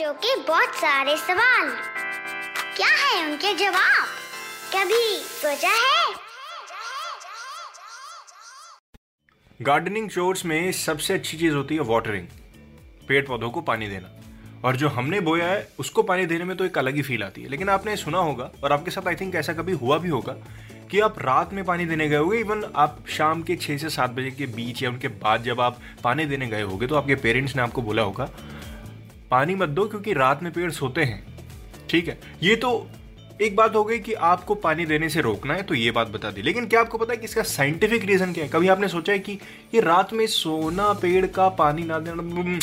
बच्चों के बहुत सारे सवाल। क्या है उनके जवाब? कभी सोचा है? गार्डनिंग चोर्स में सबसे अच्छी चीज़ होती है वाटरिंग पेड़ पौधों को पानी देना। और जो हमने बोया है, उसको पानी देने में तो एक अलग ही फील आती है। लेकिन आपने सुना होगा, और आपके साथ आई थिंक ऐसा कभी हुआ भी होगा, कि आप रात में पानी देने गए होगे, इवन आप शाम के छः से सात बजे के बीच या उनके बाद जब आप पानी देने गए होगे तो आपके पेरेंट्स ने आपको बोला होगा पानी मत दो क्योंकि रात में पेड़ सोते हैं। ठीक है? ये तो एक बात हो गई कि आपको पानी देने से रोकना है तो ये बात बता दी। लेकिन क्या आपको पता है कि इसका साइंटिफिक रीजन क्या है? कभी आपने सोचा है कि ये रात में सोना, पेड़ का पानी ना देना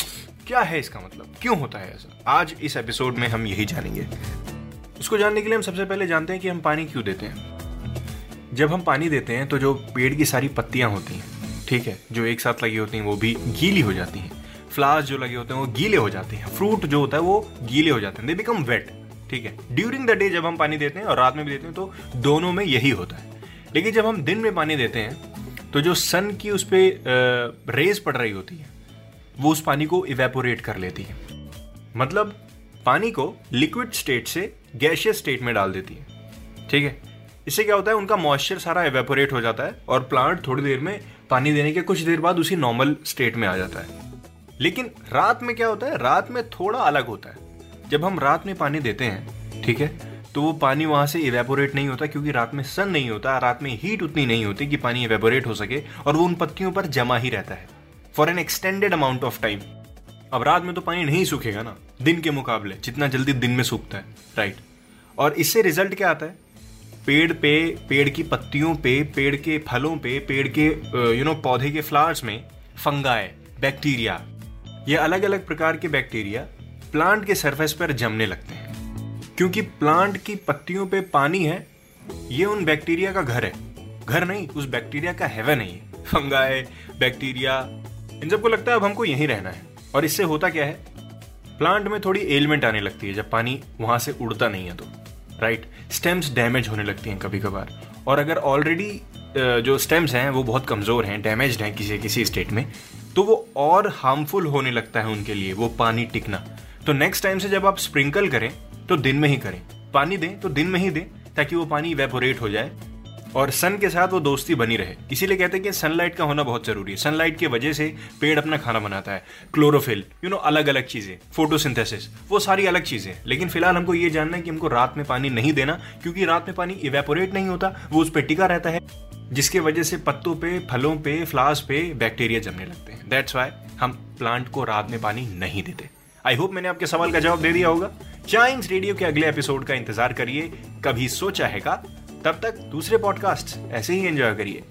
क्या है इसका मतलब? क्यों होता है ऐसा? आज इस एपिसोड में हम यही जानेंगे। उसको जानने के लिए हम सबसे पहले जानते हैं कि हम पानी क्यों देते हैं। जब हम पानी देते हैं तो जो पेड़ की सारी पत्तियाँ होती हैं, ठीक है, जो एक साथ लगी होती हैं, वो भी गीली हो जाती हैं। फ्लावर्स जो लगे होते हैं, वो गीले हो जाते हैं। फ्रूट जो होता है, वो गीले हो जाते हैं। दे बिकम वेट ठीक है? ड्यूरिंग द डे जब हम पानी देते हैं और रात में भी देते हैं तो दोनों में यही होता है। लेकिन जब हम दिन में पानी देते हैं तो जो सन की उस पर रेज पड़ रही होती है, वो उस पानी को इवेपोरेट कर लेती है। मतलब पानी को लिक्विड स्टेट से गैशियस स्टेट में डाल देती है, ठीक है? इससे क्या होता है, उनका मॉइस्चर सारा एवेपोरेट हो जाता है और प्लांट थोड़ी देर में पानी देने के कुछ देर बाद उसी नॉर्मल स्टेट में आ जाता है। लेकिन रात में क्या होता है? रात में थोड़ा अलग होता है। जब हम रात में पानी देते हैं, ठीक है? तो वो पानी वहाँ से इवेपोरेट नहीं होता क्योंकि रात में सन नहीं होता, रात में हीट उतनी नहीं होती कि पानी इवेपोरेट हो सके और वो उन पत्तियों पर जमा ही रहता है। For an extended amount of time अब रात में तो पानी नहीं सूखेगा ना, दिन के मुकाबले, जितना जल्दी दिन में सूखता है राइट और इससे रिज़ल्ट क्या आता है? पेड़ पे, पेड़ की पत्तियों पे, पेड़ के फलों पे, पेड़ के यू नो पौधे के फ्लावर्स में फंगाए बैक्टीरिया ये अलग अलग प्रकार के बैक्टीरिया प्लांट के सरफेस पर जमने लगते हैं। क्योंकि प्लांट की पत्तियों पे पानी है, ये उन बैक्टीरिया का घर है। घर नहीं, उस बैक्टीरिया का हेवन है ये। फंगाए, बैक्टीरिया, इन सबको लगता है अब हमको यहीं रहना है। और इससे होता क्या है? प्लांट में थोड़ी एलिमेंट आने लगती है, जब पानी वहाँ से उड़ता नहीं है तो। राइट स्टेम्स डैमेज होने लगती हैं कभी कभार और अगर ऑलरेडी जो स्टेम्स हैं, वो बहुत कमज़ोर हैं डैमेज हैं किसी किसी स्टेट में तो वो और हार्मफुल होने लगता है उनके लिए, वो पानी टिकना। तो नेक्स्ट टाइम से जब आप स्प्रिंकल करें तो दिन में ही करें। पानी दें तो दिन में ही दें, ताकि वो पानी इवेपोरेट हो जाए और सन के साथ वो दोस्ती बनी रहे। इसीलिए कहते हैं कि सनलाइट का होना बहुत ज़रूरी है। सनलाइट की वजह से पेड़ अपना खाना बनाता है। क्लोरोफिल यू नो अलग अलग चीज़ें। फोटोसिंथेसिस वो सारी अलग चीज़ें लेकिन फ़िलहाल हमको ये जानना है कि हमको रात में पानी नहीं देना, क्योंकि रात में पानी इवेपोरेट नहीं होता, वो उस पर टिका रहता है। जिसके वजह से पत्तों पे, फलों पे फ्लावर्स पे बैक्टीरिया जमने लगते हैं। दैट्स वाई हम प्लांट को रात में पानी नहीं देते। आई होप मैंने आपके सवाल का जवाब दे दिया होगा। चाइम्स रेडियो के अगले एपिसोड का इंतज़ार करिए। कभी सोचा है का? तब तक दूसरे पॉडकास्ट ऐसे ही एंजॉय करिए।